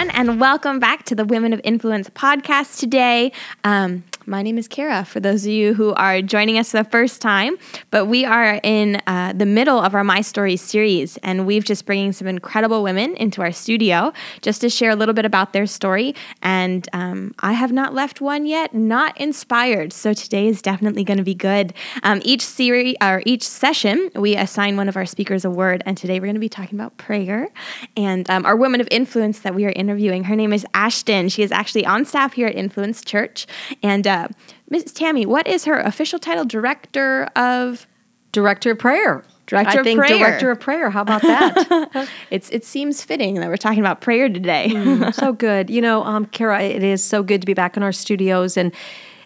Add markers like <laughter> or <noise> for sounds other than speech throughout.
everyone, and welcome back to the Women of Influence podcast today. Um, my name is Kara, for those of you who are joining us for the first time. But we are in uh, the middle of our My Story series, and we've just bringing some incredible women into our studio just to share a little bit about their story. And um, I have not left one yet, not inspired. So today is definitely going to be good. Um, each series or each session, we assign one of our speakers a word, and today we're going to be talking about prayer. And um, our woman of influence that we are interviewing, her name is Ashton. She is actually on staff here at Influence Church, and uh, Ms. Tammy, what is her official title? Director of Director of Prayer. Director I of think Prayer. Director of Prayer. How about that? <laughs> it's it seems fitting that we're talking about prayer today. mm, so good. You know, um, Kara, it is so good to be back in our studios and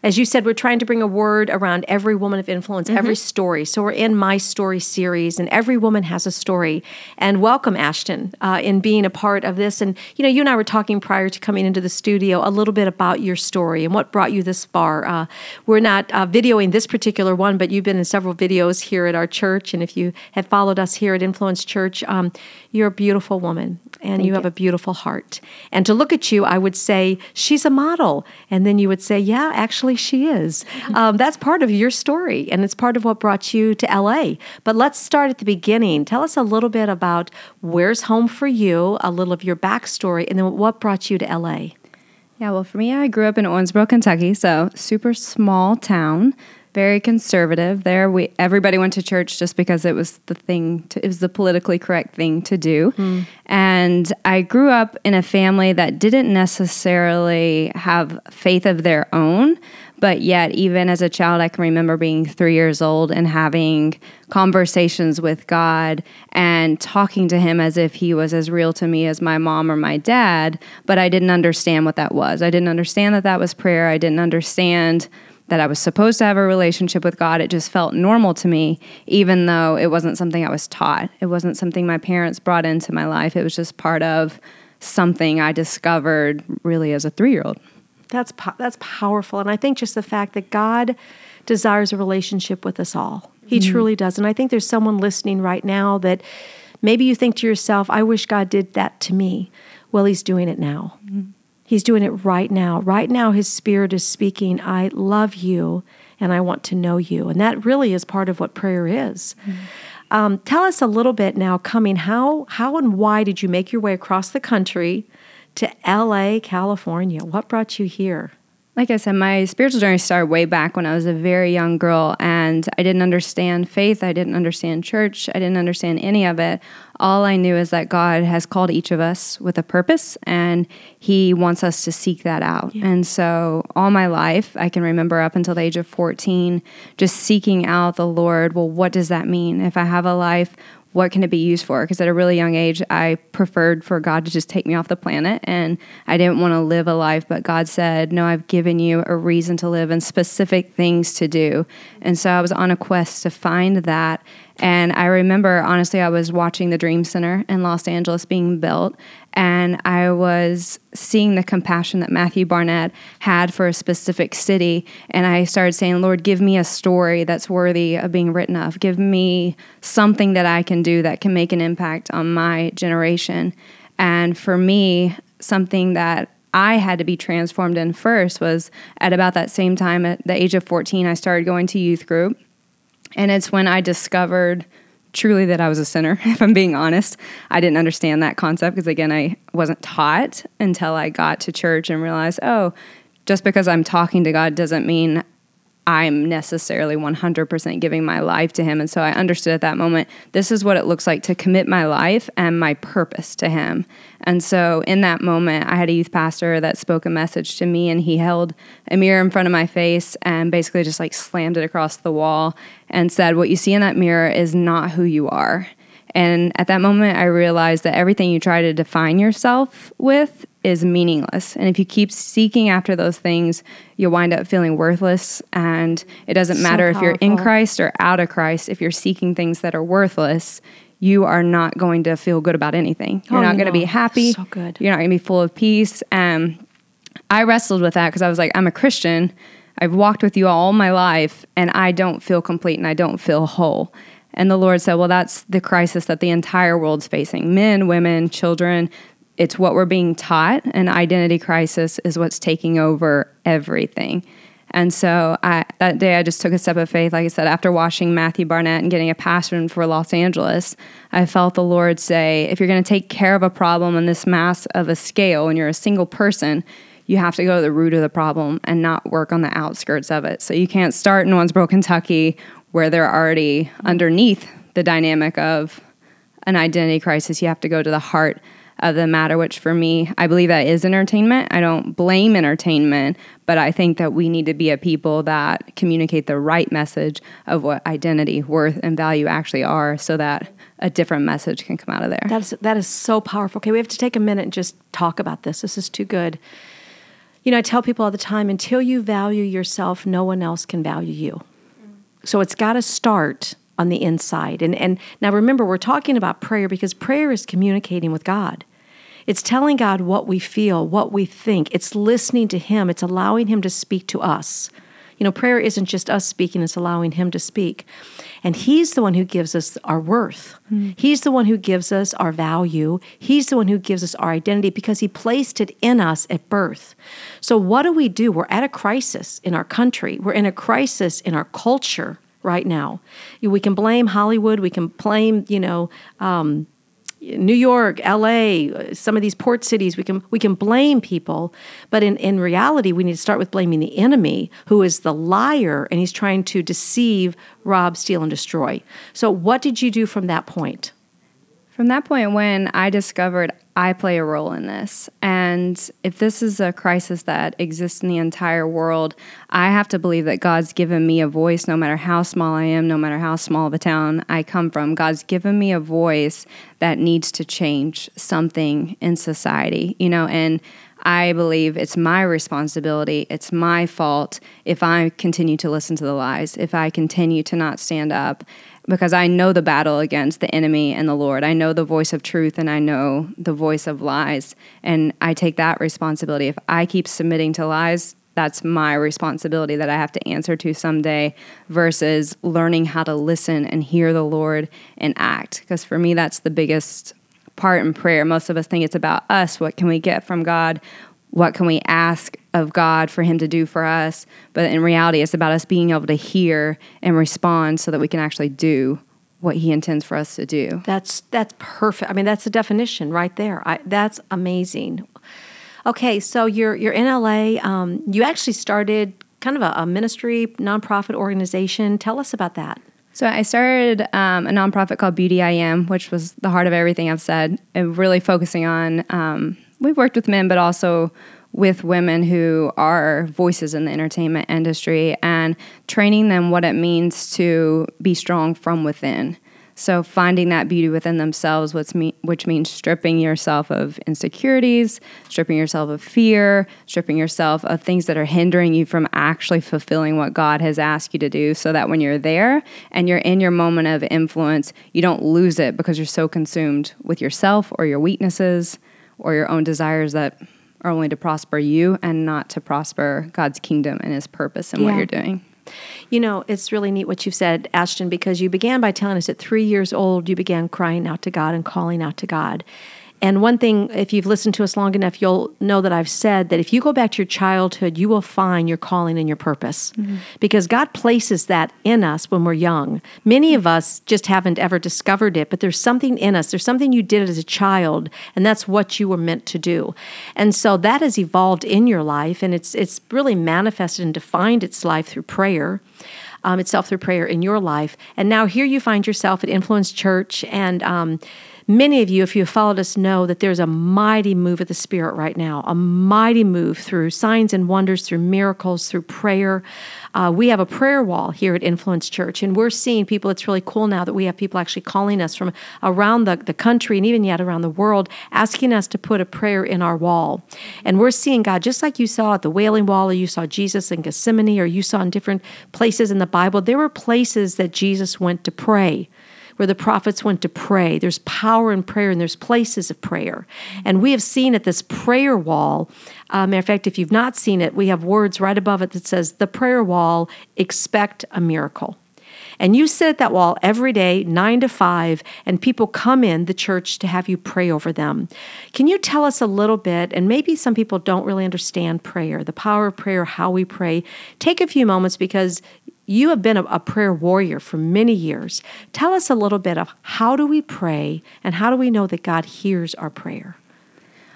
as you said, we're trying to bring a word around every woman of influence, mm-hmm. every story. So we're in My Story series, and every woman has a story. And welcome, Ashton, uh, in being a part of this. And, you know, you and I were talking prior to coming into the studio a little bit about your story and what brought you this far. Uh, we're not uh, videoing this particular one, but you've been in several videos here at our church. And if you have followed us here at Influence Church, um, you're a beautiful woman and you, you have a beautiful heart. And to look at you, I would say, she's a model. And then you would say, yeah, actually, she is. Um, that's part of your story, and it's part of what brought you to LA. But let's start at the beginning. Tell us a little bit about where's home for you, a little of your backstory, and then what brought you to LA. Yeah, well, for me, I grew up in Owensboro, Kentucky, so super small town very conservative there. We everybody went to church just because it was the thing to, it was the politically correct thing to do. Mm. And I grew up in a family that didn't necessarily have faith of their own, but yet even as a child I can remember being 3 years old and having conversations with God and talking to him as if he was as real to me as my mom or my dad, but I didn't understand what that was. I didn't understand that that was prayer. I didn't understand that I was supposed to have a relationship with God. It just felt normal to me, even though it wasn't something I was taught. It wasn't something my parents brought into my life. It was just part of something I discovered really as a three year old. That's, po- that's powerful. And I think just the fact that God desires a relationship with us all. He mm-hmm. truly does. And I think there's someone listening right now that maybe you think to yourself, I wish God did that to me. Well, He's doing it now. Mm-hmm. He's doing it right now. Right now, His Spirit is speaking, I love you and I want to know you. And that really is part of what prayer is. Mm-hmm. Um, tell us a little bit now, coming, how, how and why did you make your way across the country to LA, California? What brought you here? like I said, my spiritual journey started way back when I was a very young girl, and I didn't understand faith. I didn't understand church. I didn't understand any of it. All I knew is that God has called each of us with a purpose, and He wants us to seek that out. Yeah. And so, all my life, I can remember up until the age of 14, just seeking out the Lord. Well, what does that mean? If I have a life, what can it be used for? Because at a really young age, I preferred for God to just take me off the planet and I didn't want to live a life. But God said, No, I've given you a reason to live and specific things to do. And so I was on a quest to find that. And I remember, honestly, I was watching the Dream Center in Los Angeles being built, and I was seeing the compassion that Matthew Barnett had for a specific city. And I started saying, Lord, give me a story that's worthy of being written of. Give me something that I can do that can make an impact on my generation. And for me, something that I had to be transformed in first was at about that same time, at the age of 14, I started going to youth group. And it's when I discovered truly that I was a sinner, <laughs> if I'm being honest. I didn't understand that concept because, again, I wasn't taught until I got to church and realized, oh, just because I'm talking to God doesn't mean I'm necessarily 100% giving my life to Him. And so I understood at that moment this is what it looks like to commit my life and my purpose to Him. And so in that moment, I had a youth pastor that spoke a message to me, and he held a mirror in front of my face and basically just like slammed it across the wall and said, What you see in that mirror is not who you are. And at that moment, I realized that everything you try to define yourself with is meaningless. And if you keep seeking after those things, you'll wind up feeling worthless. And it doesn't so matter powerful. if you're in Christ or out of Christ, if you're seeking things that are worthless, you are not going to feel good about anything. You're oh, not going to be happy. So good. You're not going to be full of peace. And I wrestled with that because I was like, I'm a Christian. I've walked with you all my life, and I don't feel complete and I don't feel whole. And the Lord said, Well, that's the crisis that the entire world's facing men, women, children, it's what we're being taught, and identity crisis is what's taking over everything. And so I, that day, I just took a step of faith. Like I said, after watching Matthew Barnett and getting a passion for Los Angeles, I felt the Lord say, if you're going to take care of a problem on this mass of a scale and you're a single person, you have to go to the root of the problem and not work on the outskirts of it. So you can't start in Owensboro, Kentucky, where they're already underneath the dynamic of an identity crisis. You have to go to the heart of the matter, which for me, I believe that is entertainment. I don't blame entertainment, but I think that we need to be a people that communicate the right message of what identity, worth, and value actually are so that a different message can come out of there. That is, that is so powerful. Okay, we have to take a minute and just talk about this. This is too good. You know, I tell people all the time until you value yourself, no one else can value you. So it's got to start on the inside. And and now remember we're talking about prayer because prayer is communicating with God. It's telling God what we feel, what we think. It's listening to him. It's allowing him to speak to us. You know, prayer isn't just us speaking, it's allowing him to speak. And he's the one who gives us our worth. Mm. He's the one who gives us our value. He's the one who gives us our identity because he placed it in us at birth. So, what do we do? We're at a crisis in our country, we're in a crisis in our culture right now. We can blame Hollywood. We can blame, you know, um, New York, LA, some of these port cities, we can we can blame people, but in, in reality, we need to start with blaming the enemy, who is the liar, and he's trying to deceive, rob, steal, and destroy. So, what did you do from that point? From that point, when I discovered I play a role in this. And if this is a crisis that exists in the entire world, I have to believe that God's given me a voice, no matter how small I am, no matter how small of a town I come from. God's given me a voice that needs to change something in society, you know, and I believe it's my responsibility, it's my fault if I continue to listen to the lies, if I continue to not stand up because I know the battle against the enemy and the Lord. I know the voice of truth and I know the voice of lies. And I take that responsibility. If I keep submitting to lies, that's my responsibility that I have to answer to someday versus learning how to listen and hear the Lord and act. Because for me, that's the biggest part in prayer. Most of us think it's about us. What can we get from God? What can we ask of God for Him to do for us? But in reality, it's about us being able to hear and respond so that we can actually do what He intends for us to do. That's that's perfect. I mean, that's the definition right there. I, that's amazing. Okay, so you're you're in LA. Um, you actually started kind of a, a, ministry nonprofit organization. Tell us about that. So I started um, a nonprofit called Beauty I Am, which was the heart of everything I've said, and really focusing on um, we've worked with men, but also with women who are voices in the entertainment industry and training them what it means to be strong from within. So finding that beauty within themselves, which, me- which means stripping yourself of insecurities, stripping yourself of fear, stripping yourself of things that are hindering you from actually fulfilling what God has asked you to do, so that when you're there and you're in your moment of influence, you don't lose it because you're so consumed with yourself or your weaknesses or your own desires that are only to prosper you and not to prosper God's kingdom and his purpose in yeah. what you're doing. You know, it's really neat what you've said, Ashton, because you began by telling us at three years old, you began crying out to God and calling out to God. And one thing, if you've listened to us long enough, you'll know that I've said that if you go back to your childhood, you will find your calling and your purpose. Mm-hmm. Because God places that in us when we're young. Many of us just haven't ever discovered it, but there's something in us. There's something you did as a child, and that's what you were meant to do. And so that has evolved in your life, and it's it's really manifested and defined its life through prayer. Um, itself through prayer in your life. And now here you find yourself at Influence Church, and um, Many of you, if you have followed us, know that there's a mighty move of the Spirit right now, a mighty move through signs and wonders, through miracles, through prayer. Uh, we have a prayer wall here at Influence Church, and we're seeing people. It's really cool now that we have people actually calling us from around the, the country and even yet around the world, asking us to put a prayer in our wall. And we're seeing God, just like you saw at the Wailing Wall, or you saw Jesus in Gethsemane, or you saw in different places in the Bible, there were places that Jesus went to pray where the prophets went to pray. There's power in prayer and there's places of prayer. And we have seen at this prayer wall, uh, matter of fact, if you've not seen it, we have words right above it that says, The prayer wall, expect a miracle. And you sit at that wall every day, nine to five, and people come in the church to have you pray over them. Can you tell us a little bit? And maybe some people don't really understand prayer, the power of prayer, how we pray. Take a few moments because you have been a, prayer warrior for many years. Tell us a little bit of how do we pray and how do we know that God hears our prayer?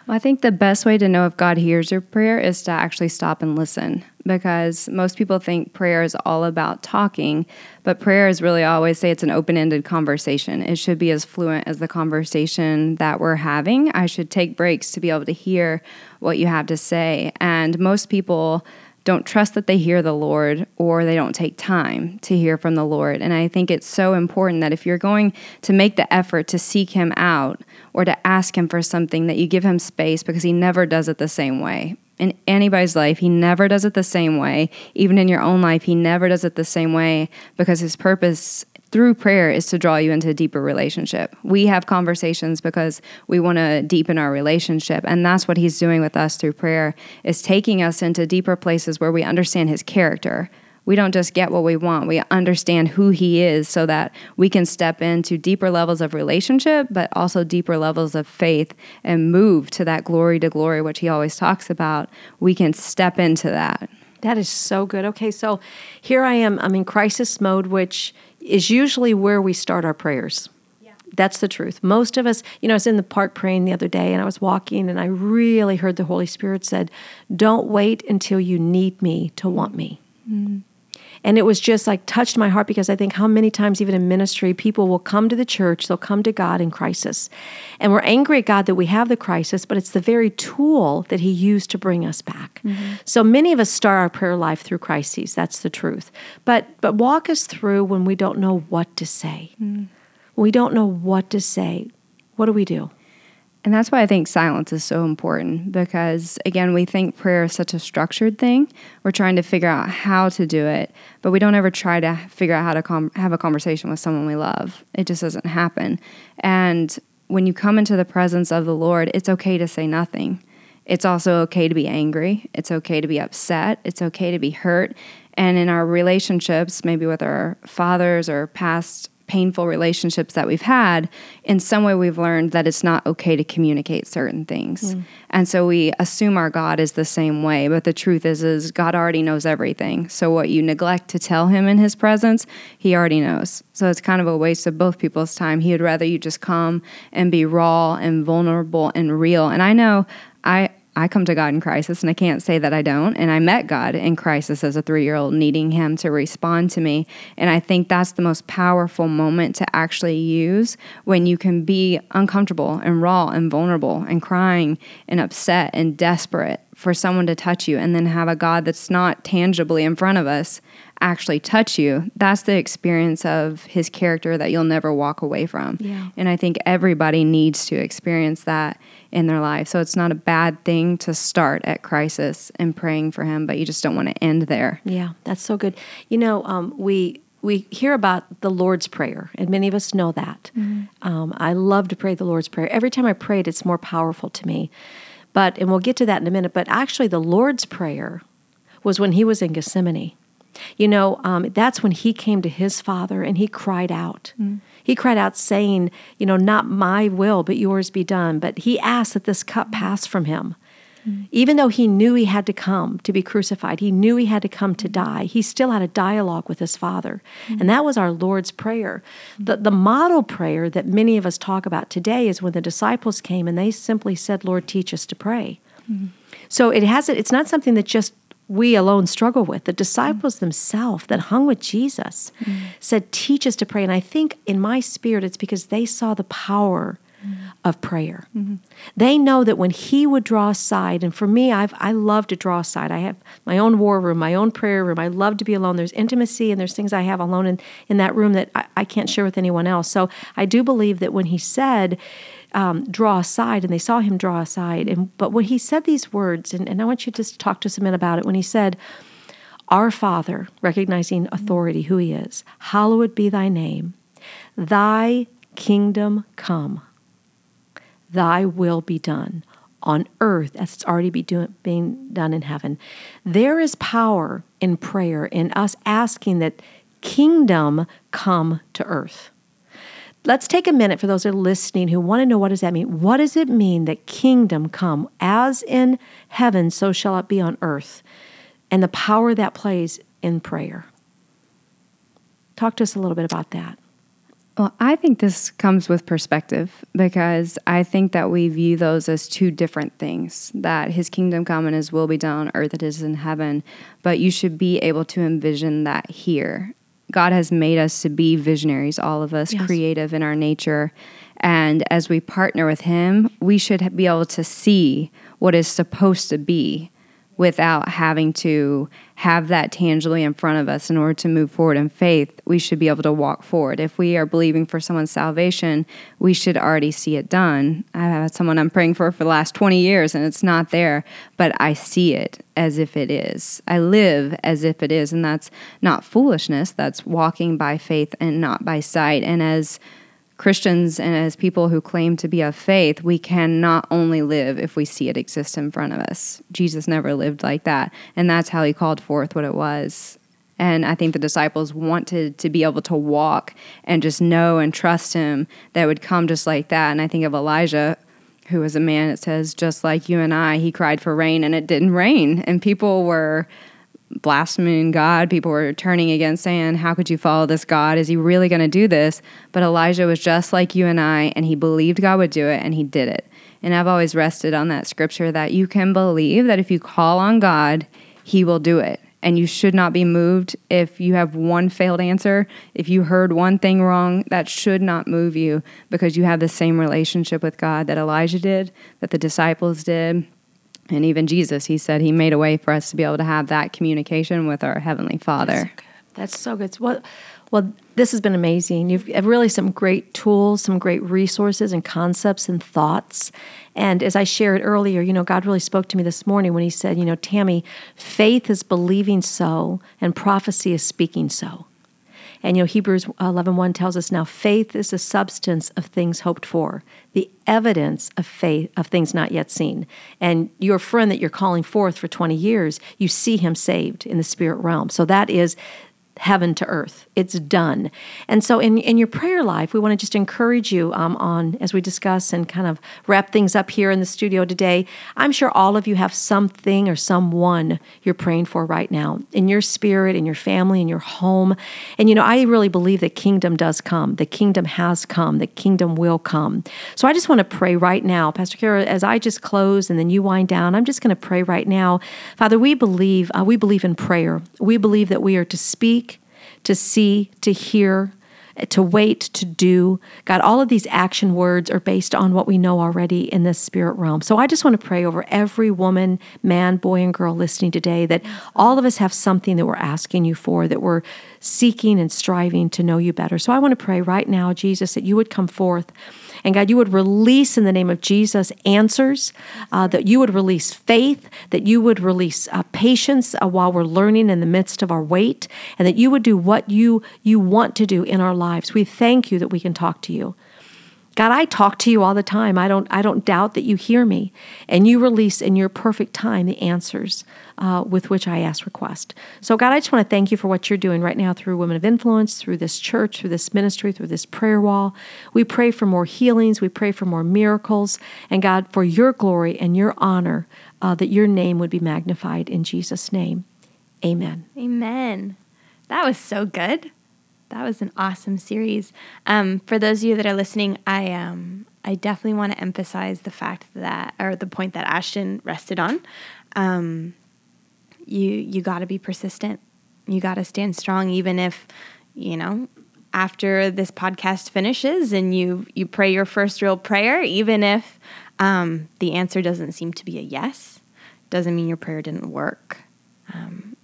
Well, I think the best way to know if God hears your prayer is to actually stop and listen because most people think prayer is all about talking, but prayer is really I always say it's an open ended conversation. It should be as fluent as the conversation that we're having. I should take breaks to be able to hear what you have to say. And most people, don't trust that they hear the Lord or they don't take time to hear from the Lord. And I think it's so important that if you're going to make the effort to seek Him out or to ask Him for something, that you give Him space because He never does it the same way. In anybody's life, He never does it the same way. Even in your own life, He never does it the same way because His purpose through prayer is to draw you into a deeper relationship. We have conversations because we want to deepen our relationship and that's what he's doing with us through prayer is taking us into deeper places where we understand his character. We don't just get what we want, we understand who he is so that we can step into deeper levels of relationship but also deeper levels of faith and move to that glory to glory which he always talks about. We can step into that. That is so good. Okay, so here I am. I'm in crisis mode, which is usually where we start our prayers. Yeah. That's the truth. Most of us, you know, I was in the park praying the other day and I was walking and I really heard the Holy Spirit said, Don't wait until you need me to want me. Mm-hmm. And it was just like touched my heart because I think how many times, even in ministry, people will come to the church, they'll come to God in crisis. And we're angry at God that we have the crisis, but it's the very tool that He used to bring us back. Mm-hmm. So many of us start our prayer life through crises. That's the truth. But but walk us through when we don't know what to say. Mm-hmm. We don't know what to say. What do we do? And that's why I think silence is so important because, again, we think prayer is such a structured thing. We're trying to figure out how to do it, but we don't ever try to figure out how to com- have a conversation with someone we love. It just doesn't happen. And when you come into the presence of the Lord, it's okay to say nothing. It's also okay to be angry. It's okay to be upset. It's okay to be hurt. And in our relationships, maybe with our fathers or past painful relationships that we've had, in some way we've learned that it's not okay to communicate certain things. Mm. And so we assume our God is the same way, but the truth is is God already knows everything. So what you neglect to tell him in his presence, he already knows. So it's kind of a waste of both people's time. He would rather you just come and be raw and vulnerable and real. And I know I I come to God in crisis, and I can't say that I don't. And I met God in crisis as a three year old, needing Him to respond to me. And I think that's the most powerful moment to actually use when you can be uncomfortable and raw and vulnerable and crying and upset and desperate for someone to touch you, and then have a God that's not tangibly in front of us actually touch you, that's the experience of his character that you'll never walk away from. Yeah. And I think everybody needs to experience that in their life. So it's not a bad thing to start at crisis and praying for him, but you just don't want to end there. Yeah, that's so good. You know, um, we we hear about the Lord's Prayer, and many of us know that. Mm-hmm. Um, I love to pray the Lord's Prayer. Every time I pray it, it's more powerful to me. But, and we'll get to that in a minute, but actually, the Lord's Prayer was when he was in Gethsemane. You know, um, that's when he came to his father and he cried out. Mm. He cried out, saying, You know, not my will, but yours be done. But he asked that this cup pass from him. Mm. Even though he knew he had to come to be crucified, he knew he had to come to die, he still had a dialogue with his father. Mm. And that was our Lord's Prayer. The, the model prayer that many of us talk about today is when the disciples came and they simply said, Lord, teach us to pray. So it hasn't, it's not something that just we alone struggle with. The disciples mm. themselves that hung with Jesus mm. said, Teach us to pray. And I think in my spirit, it's because they saw the power mm. of prayer. Mm-hmm. They know that when He would draw aside, and for me, I've, I love to draw aside. I have my own war room, my own prayer room. I love to be alone. There's intimacy and there's things I have alone in, in that room that I, I can't share with anyone else. So I do believe that when He said, um, draw aside, and they saw him draw aside. And but when he said these words, and, and I want you to just talk to some men about it. When he said, "Our Father," recognizing authority, who he is, hallowed be thy name. Thy kingdom come. Thy will be done on earth as it's already be doing, being done in heaven. There is power in prayer, in us asking that kingdom come to earth. Let's take a minute for those that are listening who want to know what does that mean? What does it mean that kingdom come as in heaven so shall it be on earth? And the power that plays in prayer. Talk to us a little bit about that. Well, I think this comes with perspective because I think that we view those as two different things that his kingdom come and his will be done on earth as it is in heaven. But you should be able to envision that here. God has made us to be visionaries, all of us, yes. creative in our nature. And as we partner with him, we should be able to see what is supposed to be without having to have that tangibly in front of us in order to move forward in faith, we should be able to walk forward. If we are believing for someone's salvation, we should already see it done. I have someone I'm praying for for the last 20 years and it's not there, but I see it as if it is. I live as if it is, and that's not foolishness, that's walking by faith and not by sight. And as Christians and as people who claim to be of faith, we can not only live if we see it exist in front of us. Jesus never lived like that. And that's how he called forth what it was. And I think the disciples wanted to be able to walk and just know and trust him that would come just like that. And I think of Elijah, who was a man, it says, just like you and I, he cried for rain and it didn't rain. And people were blaspheming God. People were turning against, saying, How could you follow this God? Is he really going to do this? But Elijah was just like you and I, and he believed God would do it, and he did it. And I've always rested on that scripture that you can believe that if you call on God, he will do it. And you should not be moved if you have one failed answer. If you heard one thing wrong, that should not move you because you have the same relationship with God that Elijah did, that the disciples did and even Jesus, he said he made a way for us to be able to have that communication with our Heavenly Father. That's so good. That's so good. Well, well, this has been amazing. You've really some great tools, some great resources and concepts and thoughts. And as I shared earlier, you know, God really spoke to me this morning when He said, you know, Tammy, faith is believing so, and prophecy is speaking so. And you know, Hebrews uh, 11:1 tells us now faith is the substance of things hoped for, the evidence of faith of things not yet seen. And your friend that you're calling forth for 20 years, you see him saved in the spirit realm. So that is heaven to earth. It's done. And so, in, in your prayer life, we want to just encourage you um, on, as we discuss and kind of wrap things up here in the studio today. I'm sure all of you have something or someone you're praying for right now in your spirit, in your family, in your home. And, you know, I really believe that kingdom does come. The kingdom has come. The kingdom will come. So, I just want to pray right now. Pastor Kara, as I just close and then you wind down, I'm just going to pray right now. Father, we believe, uh, we believe in prayer. We believe that we are to speak to see, to hear, to wait, to do. God, all of these action words are based on what we know already in this spirit realm. So I just want to pray over every woman, man, boy, and girl listening today that all of us have something that we're asking you for, that we're seeking and striving to know you better. So I want to pray right now, Jesus, that you would come forth and God, you would release in the name of Jesus answers, uh, that you would release faith, that you would release uh, patience uh, while we're learning in the midst of our wait, and that you would do what you, you want to do in our lives. We thank you that we can talk to you. God, I talk to you all the time. I don't, I don't doubt that you hear me, and you release in your perfect time the answers uh, with which I ask request. So, God, I just want to thank you for what you're doing right now through Women of Influence, through this church, through this ministry, through this prayer wall. We pray for more healings. We pray for more miracles, and God, for your glory and your honor, uh, that your name would be magnified in Jesus' name. Amen. Amen. That was so good that was an awesome series. Um, for those of you that are listening, I um, I definitely want to emphasize the fact that, or the point that Ashton rested on. Um, you you got to be persistent. You got to stand strong, even if you know after this podcast finishes and you you pray your first real prayer, even if um, the answer doesn't seem to be a yes, doesn't mean your prayer didn't work. Um,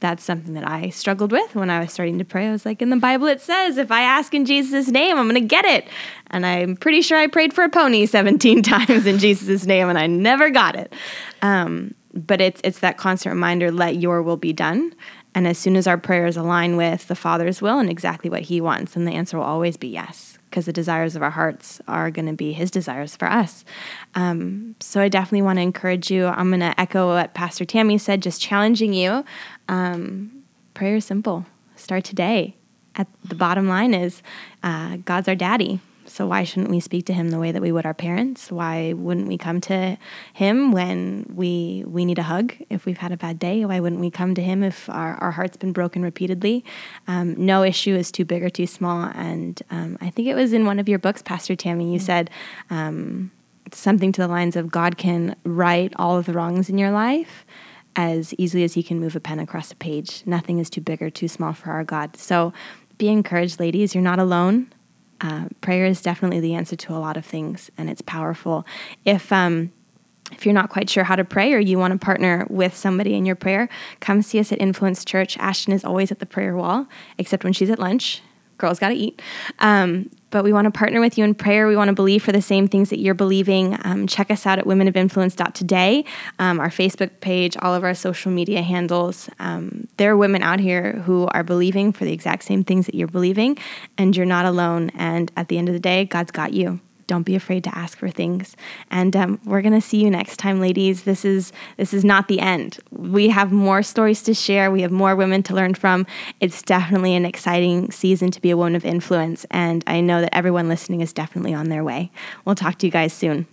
that's something that I struggled with when I was starting to pray. I was like, in the Bible, it says, if I ask in Jesus' name, I'm going to get it. And I'm pretty sure I prayed for a pony <laughs> 17 <laughs> times in Jesus' name and I never got it. Um, but it's, it's that constant reminder let your will be done. And as soon as our prayers align with the Father's will and exactly what He wants, then the answer will always be yes, because the desires of our hearts are going to be His desires for us. Um, so I definitely want to encourage you. I'm going to echo what Pastor Tammy said, just challenging you. Um, prayer is simple. Start today. at the bottom line is uh, God's our daddy. So why shouldn't we speak to him the way that we would our parents? Why wouldn't we come to him when we we need a hug if we've had a bad day? Why wouldn't we come to him if our, our heart's been broken repeatedly? Um, no issue is too big or too small. And um, I think it was in one of your books, Pastor Tammy, you mm-hmm. said um, something to the lines of God can right all of the wrongs in your life as easily as he can move a pen across a page. Nothing is too big or too small for our God. So be encouraged, ladies. You're not alone uh, prayer is definitely the answer to a lot of things, and it's powerful. If um, if you're not quite sure how to pray or you want to partner with somebody in your prayer, come see us at Influence Church. Ashton is always at the prayer wall, except when she's at lunch girls got to eat. Um, but we want to partner with you in prayer. We want to believe for the same things that you're believing. Um, check us out at womenofinfluence.today, um, our Facebook page, all of our social media handles. Um, there are women out here who are believing for the exact same things that you're believing, and you're not alone. And at the end of the day, God's got you don't be afraid to ask for things. And um, we're gonna see you next time, ladies. This is this is not the end. We have more stories to share. We have more women to learn from. It's definitely an exciting season to be a woman of influence, and I know that everyone listening is definitely on their way. We'll talk to you guys soon.